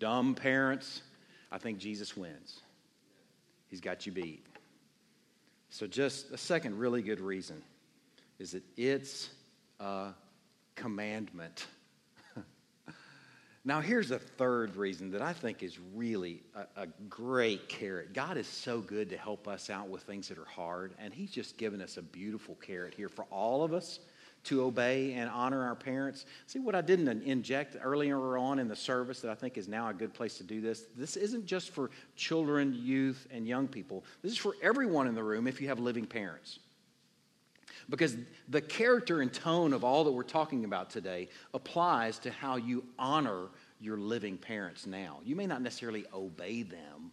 dumb parents, I think Jesus wins. He's got you beat. So, just a second really good reason is that it's a commandment. Now, here's a third reason that I think is really a, a, great carrot. God is so good to help us out with things that are hard, and He's just given us a beautiful carrot here for all of us to obey and honor our parents. See what I didn't inject earlier on in the service that I think is now a good place to do this? This isn't just for children, youth, and young people. This is for everyone in the room if you have living parents. Because the character and tone of all that we're talking about today applies to how you honor your living parents now. You may not necessarily obey them,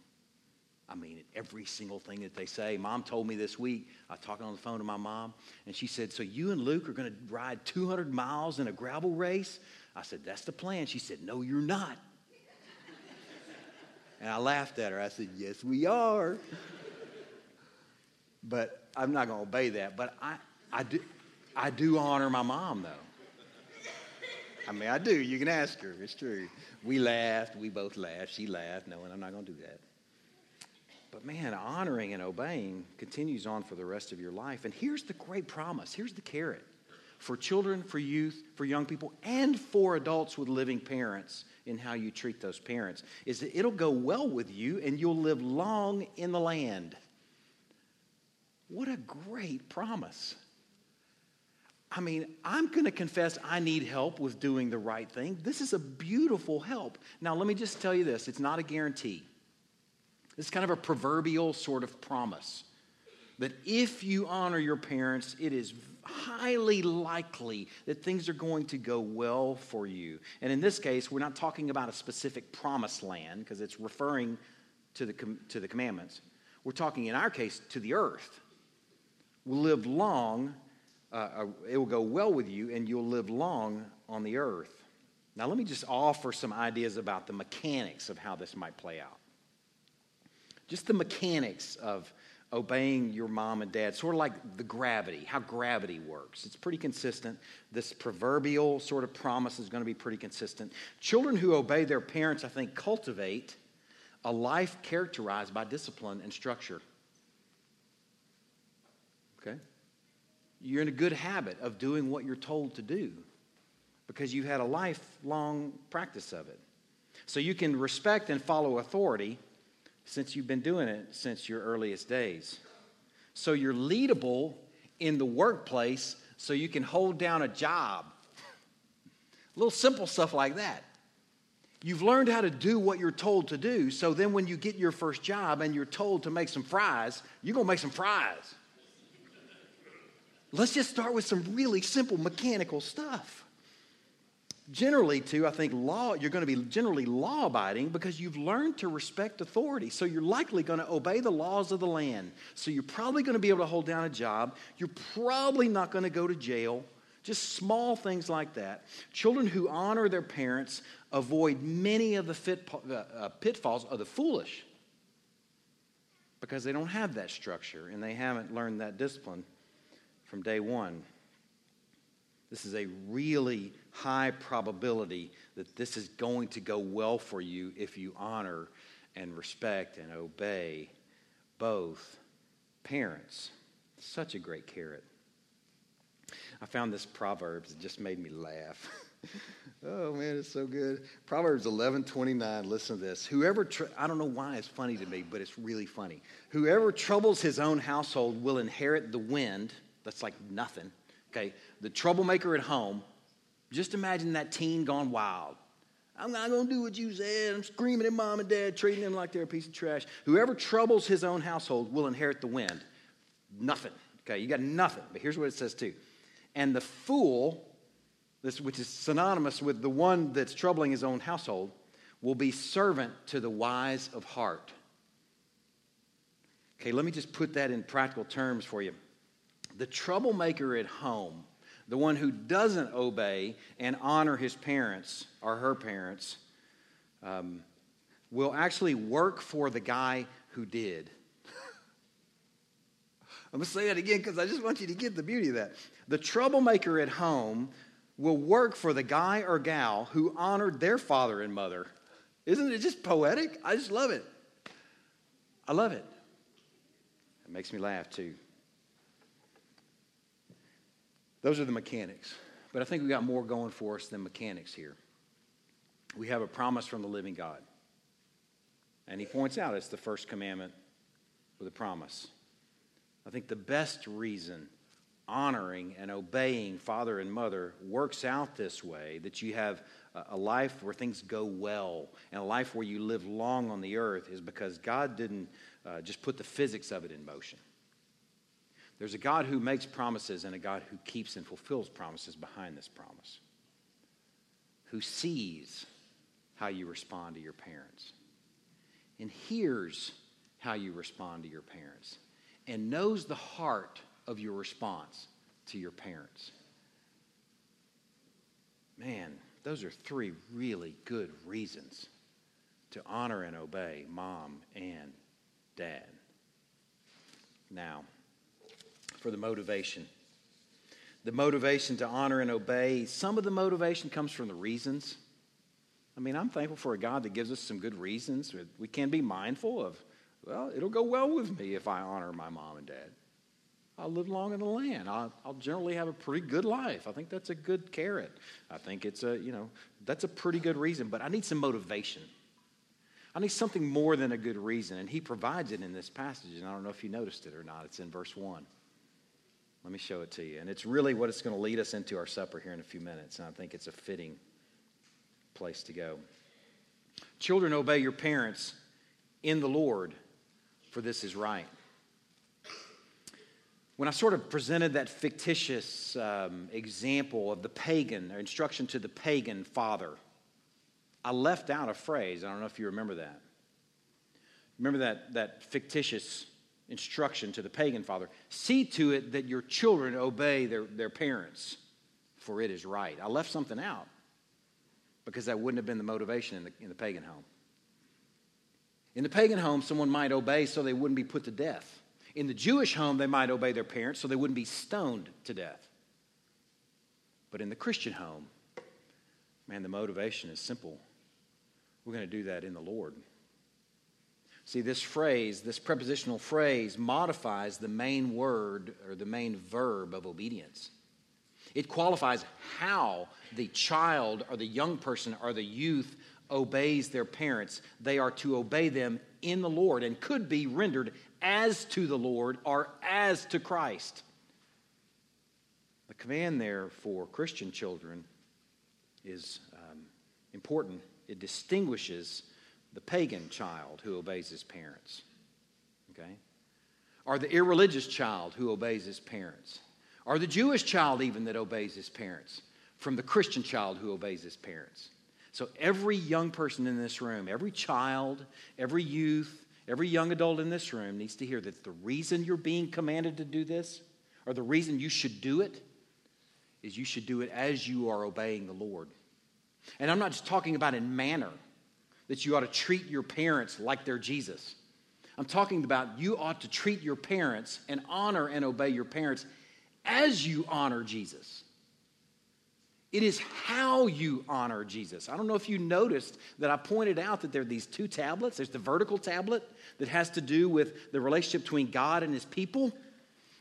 I mean, every single thing that they say. Mom told me this week, I was talking on the phone to my mom, and she said, So you and Luke are going to ride 200 miles in a gravel race? I said, That's the plan. She said, No, you're not. and I laughed at her. I said, Yes, we are. but I'm not going to obey that. But I, I, do, I do honor my mom, though. I mean, I do. You can ask her. It's true. We laughed. We both laughed. She laughed, knowing I'm not going to do that. But man, honoring and obeying continues on for the rest of your life. And here's the great promise here's the carrot for children, for youth, for young people, and for adults with living parents in how you treat those parents is that it'll go well with you and you'll live long in the land. What a great promise. I mean, I'm going to confess I need help with doing the right thing. This is a beautiful help. Now, let me just tell you this it's not a guarantee. It's kind of a proverbial sort of promise that if you honor your parents, it is highly likely that things are going to go well for you. And in this case, we're not talking about a specific promised land because it's referring to the, to the commandments. We're talking, in our case, to the earth. We'll live long, uh, uh it will go well with you, and you'll live long on the earth. Now, let me just offer some ideas about the mechanics of how this might play out just the mechanics of obeying your mom and dad, sort of like the gravity, how gravity works. It's pretty consistent. This proverbial sort of promise is going to be pretty consistent. Children who obey their parents, I think, cultivate a life characterized by discipline and structure. Okay? You're in a good habit of doing what you're told to do because you've had a lifelong practice of it. So you can respect and follow authority since you've been doing it since your earliest days. So you're leadable in the workplace so you can hold down a job. Little simple stuff like that. You've learned how to do what you're told to do, so then when you get your first job and you're told to make some fries, you're gonna make some fries. Let's just start with some really simple mechanical stuff. Generally too i think law you're going to be generally law abiding because you've learned to respect authority. So you're likely going to obey the laws of the land. So you're probably going to be able to hold down a job. You're probably not going to go to jail. Just small things like that. Children who honor their parents avoid many of the uh, uh, pitfalls of the foolish because they don't have that structure and they haven't learned that discipline from day one this is a really high probability that this is going to go well for you if you honor and respect and obey both parents. Such a great carrot. I found this Proverbs, it just made me laugh. oh man, it's so good. Proverbs 11:29, listen to this. Whoever, tr- I don't know why it's funny to me, but it's really funny. Whoever troubles his own household will inherit the wind. That's like nothing. Okay, the troublemaker at home, just imagine that teen gone wild. I'm not going to do what you said. I'm screaming at mom and dad, treating them like they're a piece of trash. Whoever troubles his own household will inherit the wind. Nothing. Okay, you got nothing. But here's what it says too. And the fool, this, which is synonymous with the one that's troubling his own household, will be servant to the wise of heart. Okay, let me just put that in practical terms for you. The troublemaker at home the one who doesn't obey and honor his parents or her parents, um, will actually work for the guy who did. I'm going to say that again because I just want you to get the beauty of that. The troublemaker at home will work for the guy or gal who honored their father and mother. Isn't it just poetic? I just love it. I love it. It makes me laugh too. Those are the mechanics. But I think we got more going for us than mechanics here. We have a promise from the living God. And he points out it's the first commandment with a promise. I think the best reason honoring and obeying father and mother works out this way that you have a life where things go well and a life where you live long on the earth is because God didn't uh, just put the physics of it in motion. There's a God who makes promises and a God who keeps and fulfills promises behind this promise, who sees how you respond to your parents and hears how you respond to your parents and knows the heart of your response to your parents. Man, those are three really good reasons to honor and obey mom and dad. Now, for the motivation. The motivation to honor and obey, some of the motivation comes from the reasons. I mean, I'm thankful for a God that gives us some good reasons. We can be mindful of, well, it'll go well with me if I honor my mom and dad. I'll live long in the land. I'll, I'll, generally have a pretty good life. I think that's a good carrot. I think it's a, you know, that's a pretty good reason, but I need some motivation. I need something more than a good reason, and he provides it in this passage, and I don't know if you noticed it or not. It's in verse 1. Let me show it to you. And it's really what it's going to lead us into our supper here in a few minutes. And I think it's a fitting place to go. Children, obey your parents in the Lord, for this is right. When I sort of presented that fictitious um, example of the pagan, or instruction to the pagan father, I left out a phrase. I don't know if you remember that. Remember that, that fictitious instruction to the pagan father see to it that your children obey their, their parents, for it is right. I left something out because that wouldn't have been the motivation in the, in the pagan home. In the pagan home, someone might obey so they wouldn't be put to death. In the Jewish home, they might obey their parents so they wouldn't be stoned to death. But in the Christian home, man, the motivation is simple. We're going to do that in the Lord. See, this phrase, this prepositional phrase, modifies the main word or the main verb of obedience. It qualifies how the child or the young person or the youth obeys their parents. They are to obey them in the Lord and could be rendered as to the Lord or as to Christ. The command there for Christian children is um, important. It distinguishes the pagan child who obeys his parents, okay? Or the irreligious child who obeys his parents, or the Jewish child even that obeys his parents, from the Christian child who obeys his parents. So every young person in this room, every child, every youth, every young adult in this room needs to hear that the reason you're being commanded to do this, or the reason you should do it, is you should do it as you are obeying the Lord. And I'm not just talking about in manner that you ought to treat your parents like they're Jesus. I'm talking about you ought to treat your parents and honor and obey your parents as you honor Jesus. It is how you honor Jesus. I don't know if you noticed that I pointed out that there are these two tablets. There's the vertical tablet that has to do with the relationship between God and his people,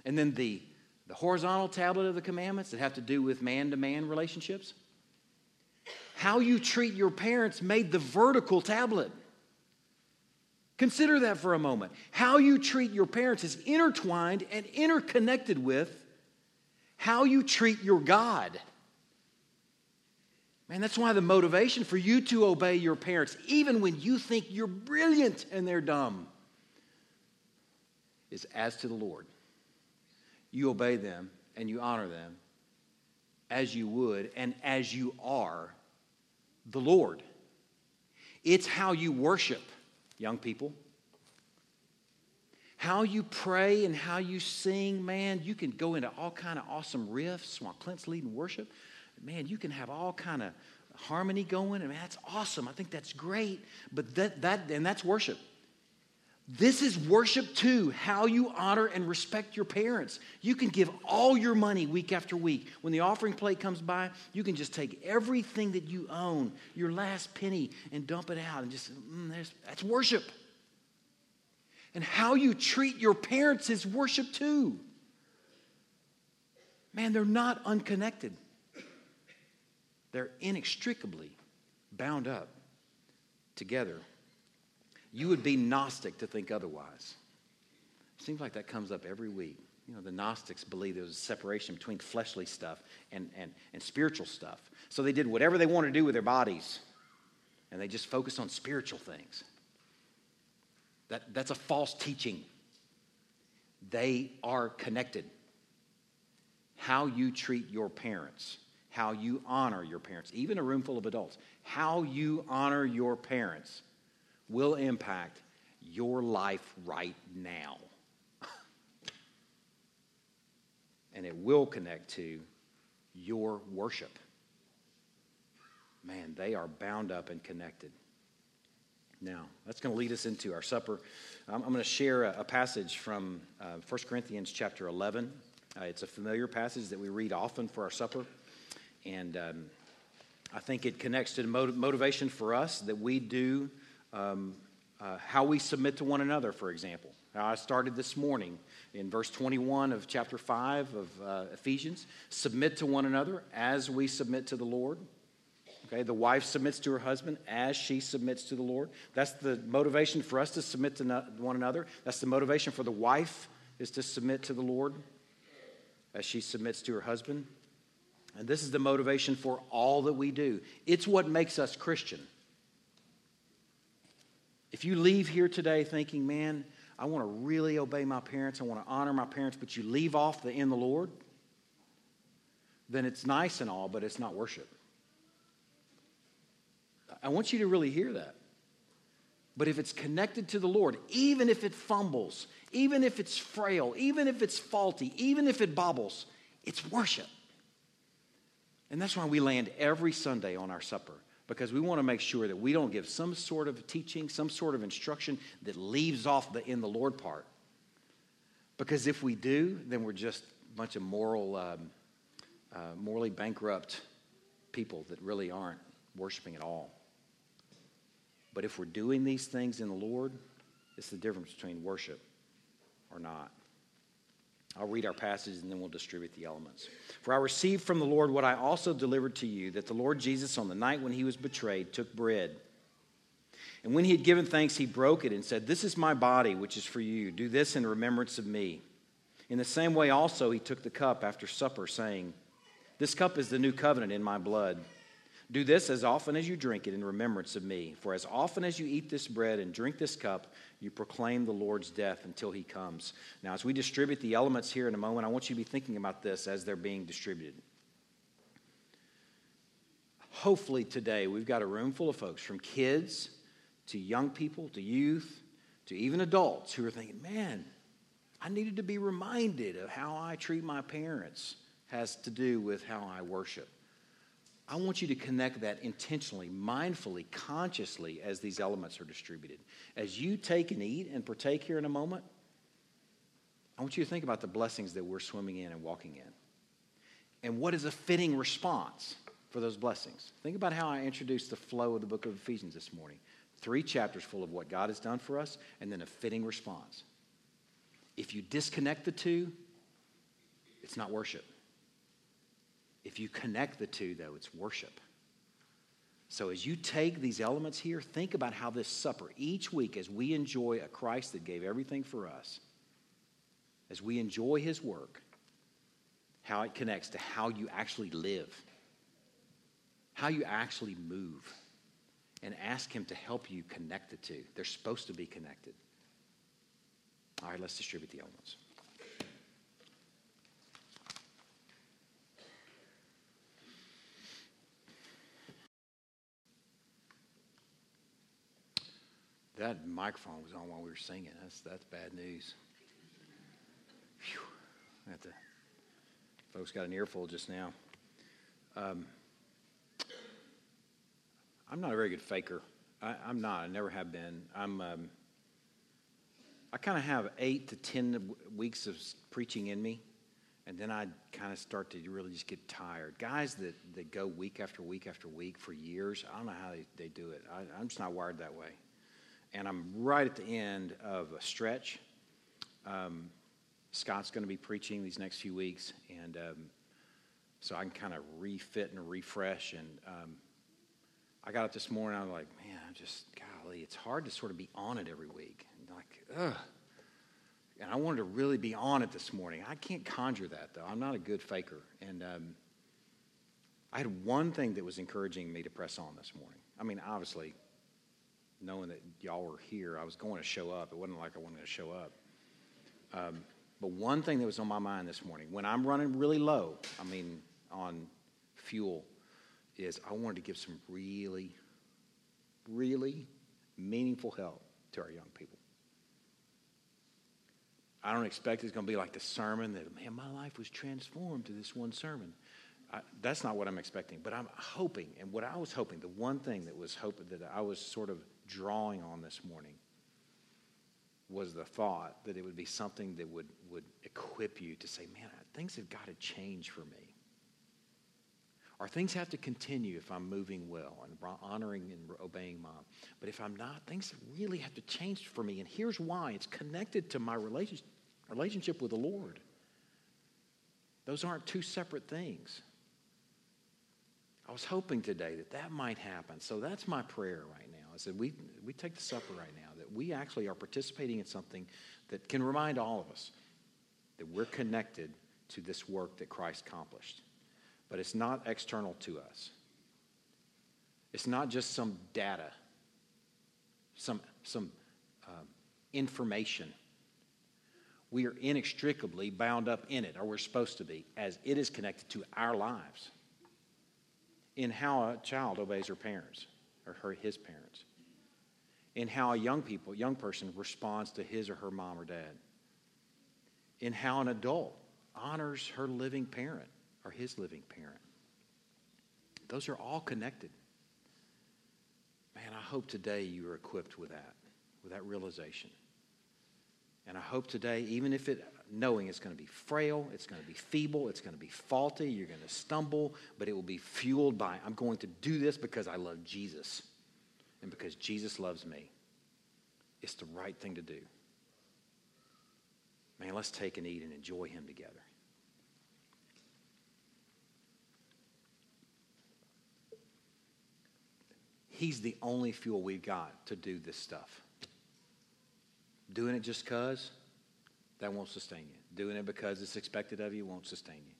and then the, the horizontal tablet of the commandments that have to do with man to man relationships. How you treat your parents made the vertical tablet. Consider that for a moment. How you treat your parents is intertwined and interconnected with how you treat your God. Man, that's why the motivation for you to obey your parents, even when you think you're brilliant and they're dumb, is as to the Lord. You obey them and you honor them as you would and as you are the Lord. It's how you worship, young people. How you pray and how you sing, man, you can go into all kind of awesome riffs while Clint's leading worship. Man, you can have all kind of harmony going. Mean, that's awesome. I think that's great. But that, that and that's worship. This is worship too, how you honor and respect your parents. You can give all your money week after week. When the offering plate comes by, you can just take everything that you own, your last penny, and dump it out and just, mm, that's worship. And how you treat your parents is worship too. Man, they're not unconnected, they're inextricably bound up together. You would be Gnostic to think otherwise. Seems like that comes up every week. You know, the Gnostics believe there was a separation between fleshly stuff and, and, and spiritual stuff. So they did whatever they wanted to do with their bodies, and they just focused on spiritual things. That, that's a false teaching. They are connected. How you treat your parents, how you honor your parents, even a room full of adults, how you honor your parents will impact your life right now. and it will connect to your worship. Man, they are bound up and connected. Now, that's going to lead us into our supper. I'm, going to share a, passage from uh, 1 Corinthians chapter 11. Uh, it's a familiar passage that we read often for our supper. And um, I think it connects to the motivation for us that we do um, uh, how we submit to one another, for example. I started this morning in verse 21 of chapter 5 of uh, Ephesians. Submit to one another as we submit to the Lord. Okay, the wife submits to her husband as she submits to the Lord. That's the motivation for us to submit to one another. That's the motivation for the wife is to submit to the Lord as she submits to her husband. And this is the motivation for all that we do. It's what makes us Christian. If you leave here today thinking, man, I want to really obey my parents, I want to honor my parents, but you leave off the in the Lord, then it's nice and all, but it's not worship. I want you to really hear that. But if it's connected to the Lord, even if it fumbles, even if it's frail, even if it's faulty, even if it bobbles, it's worship. And that's why we land every Sunday on our supper because we want to make sure that we don't give some sort of teaching, some sort of instruction that leaves off the in the Lord part. Because if we do, then we're just a bunch of moral, um, uh, morally bankrupt people that really aren't worshiping at all. But if we're doing these things in the Lord, it's the difference between worship or not. I'll read our passage and then we'll distribute the elements. For I received from the Lord what I also delivered to you that the Lord Jesus, on the night when he was betrayed, took bread. And when he had given thanks, he broke it and said, This is my body, which is for you. Do this in remembrance of me. In the same way, also, he took the cup after supper, saying, This cup is the new covenant in my blood. Do this as often as you drink it in remembrance of me. For as often as you eat this bread and drink this cup, you proclaim the Lord's death until he comes. Now, as we distribute the elements here in a moment, I want you to be thinking about this as they're being distributed. Hopefully, today, we've got a room full of folks from kids to young people to youth to even adults who are thinking, man, I needed to be reminded of how I treat my parents has to do with how I worship. I want you to connect that intentionally, mindfully, consciously as these elements are distributed. As you take and eat and partake here in a moment, I want you to think about the blessings that we're swimming in and walking in. And what is a fitting response for those blessings? Think about how I introduced the flow of the book of Ephesians this morning. Three chapters full of what God has done for us, and then a fitting response. If you disconnect the two, it's not worship. If you connect the two, though, it's worship. So as you take these elements here, think about how this supper, each week, as we enjoy a Christ that gave everything for us, as we enjoy his work, how it connects to how you actually live, how you actually move, and ask him to help you connect the two. They're supposed to be connected. All right, let's distribute the elements. That microphone was on while we were singing. That's, that's bad news. At the folks got an earful just now. Um, I'm not a very good faker. I, I'm not. I never have been. I'm. Um, I kind of have eight to ten weeks of preaching in me, and then I kind of start to really just get tired. Guys that, that go week after week after week for years, I don't know how they, they do it. I, I'm just not wired that way. And I'm right at the end of a stretch. Um, Scott's going to be preaching these next few weeks, and um, so I can kind of refit and refresh. And um, I got up this morning, I was like, man, I'm just, golly, it's hard to sort of be on it every week. And like, ugh. And I wanted to really be on it this morning. I can't conjure that, though. I'm not a good faker. And um, I had one thing that was encouraging me to press on this morning. I mean, obviously, knowing that y'all were here, I was going to show up. It wasn't like I wanted to show up. Um, but one thing that was on my mind this morning, when I'm running really low, I mean, on fuel, is I wanted to give some really, really meaningful help to our young people. I don't expect it's going to be like the sermon that, man, my life was transformed to this one sermon. I, that's not what I'm expecting, but I'm hoping, and what I was hoping, the one thing that was hoping that I was sort of drawing on this morning was the thought that it would be something that would, would equip you to say, man, things have got to change for me. Or things have to continue if I'm moving well and honoring and obeying mom. But if I'm not, things really have to change for me. And here's why it's connected to my relationship, relationship with the Lord. Those aren't two separate things. I was hoping today that that might happen. So that's my prayer right now. I said, we, we take the supper right now, that we actually are participating in something that can remind all of us that we're connected to this work that Christ accomplished. But it's not external to us. It's not just some data, some, some um, information. We are inextricably bound up in it, or we're supposed to be, as it is connected to our lives in how a child obeys her parents or her, his parents, in how a young people, young person responds to his or her mom or dad, in how an adult honors her living parent or his living parent. Those are all connected. Man, I hope today you are equipped with that, with that realization. And I hope today, even if it, knowing it's going to be frail, it's going to be feeble, it's going to be faulty, you're going to stumble, but it will be fueled by, I'm going to do this because I love Jesus and because Jesus loves me. It's the right thing to do. Man, let's take and eat and enjoy Him together. He's the only fuel we've got to do this stuff. Doing it just because, that won't sustain you. Doing it because it's expected of you won't sustain you.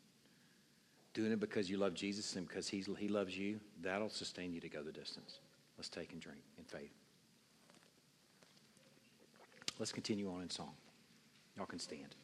Doing it because you love Jesus and because he's, he loves you, that'll sustain you to go the distance. Let's take and drink in faith. Let's continue on in song. Y'all can stand.